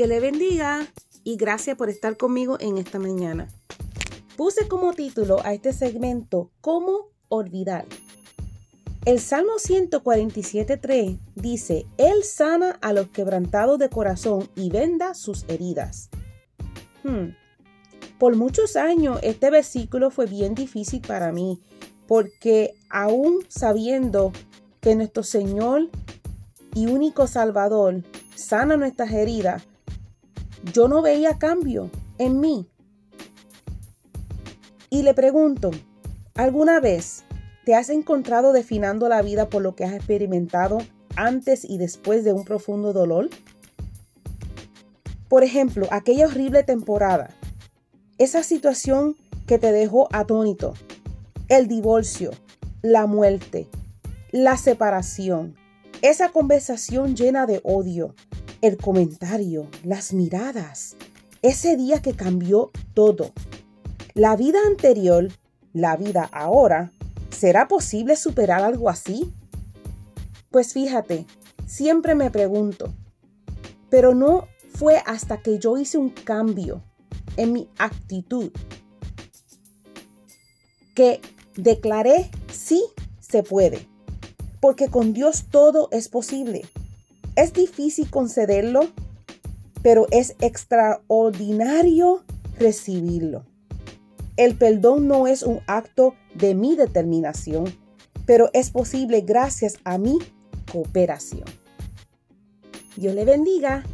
Dios le bendiga y gracias por estar conmigo en esta mañana. Puse como título a este segmento ¿Cómo olvidar? El Salmo 147.3 dice, Él sana a los quebrantados de corazón y venda sus heridas. Hmm. Por muchos años este versículo fue bien difícil para mí, porque aún sabiendo que nuestro Señor y único Salvador sana nuestras heridas, yo no veía cambio en mí. Y le pregunto, ¿alguna vez te has encontrado definando la vida por lo que has experimentado antes y después de un profundo dolor? Por ejemplo, aquella horrible temporada, esa situación que te dejó atónito, el divorcio, la muerte, la separación, esa conversación llena de odio, el comentario, las miradas, ese día que cambió todo. La vida anterior, la vida ahora, ¿será posible superar algo así? Pues fíjate, siempre me pregunto, pero no fue hasta que yo hice un cambio en mi actitud que declaré sí se puede, porque con Dios todo es posible. Es difícil concederlo, pero es extraordinario recibirlo. El perdón no es un acto de mi determinación, pero es posible gracias a mi cooperación. Dios le bendiga.